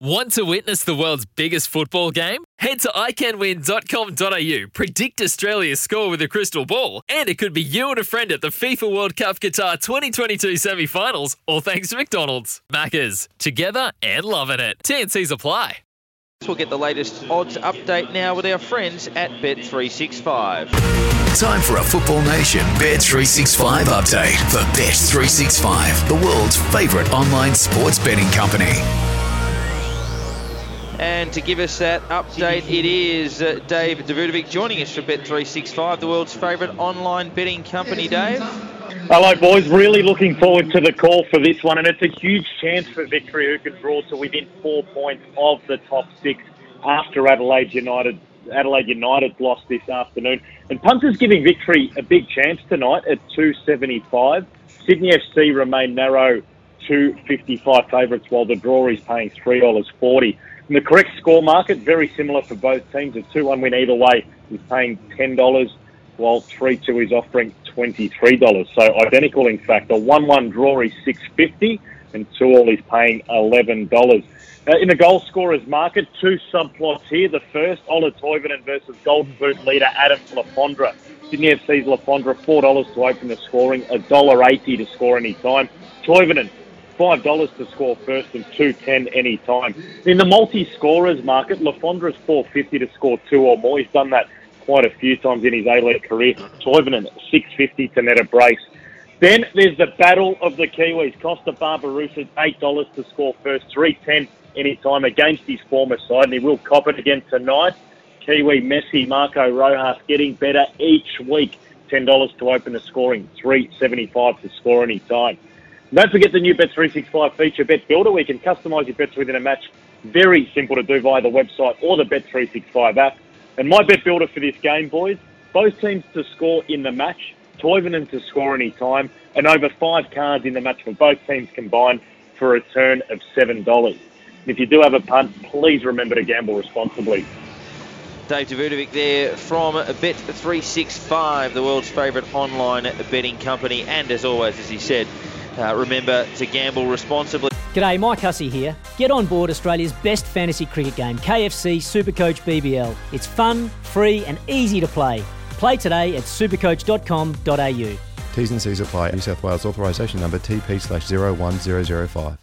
Want to witness the world's biggest football game? Head to iCanWin.com.au, predict Australia's score with a crystal ball, and it could be you and a friend at the FIFA World Cup Qatar 2022 semi finals, all thanks to McDonald's. Maccas, together and loving it. TNC's apply. We'll get the latest odds update now with our friends at Bet365. Time for a Football Nation Bet365 update for Bet365, the world's favourite online sports betting company. And to give us that update, it is uh, Dave Davutovic joining us for Bet365, the world's favourite online betting company, Dave. Hello, boys. Really looking forward to the call for this one, and it's a huge chance for victory who can draw to within four points of the top six after Adelaide United. Adelaide United lost this afternoon, and punters giving victory a big chance tonight at 275. Sydney FC remain narrow 255 favourites, while the draw is paying $3.40. And the correct score market, very similar for both teams. A 2 1 win either way is paying $10, while 3 2 is offering $23. So identical, in fact. A 1 1 draw is 650 and 2 all is paying $11. Uh, in the goal scorers market, two subplots here. The first, Ola Toivonen versus Golden Boot leader Adam Le Fondre. Sydney FC's Le Fondre, $4 to open the scoring, $1.80 to score any time. Toivonen five dollars to score first and two ten any time. In the multi scorers market, Le Fondre's four fifty to score two or more. He's done that quite a few times in his A League career. Toivonen six fifty to net a brace. Then there's the battle of the Kiwis. Kosta Barbarouses eight dollars to score first, three ten any time against his former side, and he will cop it again tonight. Kiwi Messi, Marco Rojas getting better each week. Ten dollars to open the scoring, three seventy five to score any time. Don't forget the new Bet365 feature, Bet Builder, where you can customise your bets within a match. Very simple to do via the website or the Bet365 app. And my Bet Builder for this game, boys, both teams to score in the match, Toivonen to score any time, and over five cards in the match for both teams combined for a return of $7. If you do have a punt, please remember to gamble responsibly. Dave Davutovic there from Bet365, the world's favourite online betting company. And as always, as he said, uh, remember to gamble responsibly. G'day, Mike Hussey here. Get on board Australia's best fantasy cricket game, KFC Supercoach BBL. It's fun, free, and easy to play. Play today at supercoach.com.au. T's and C's apply. New South Wales authorisation number TP slash 01005.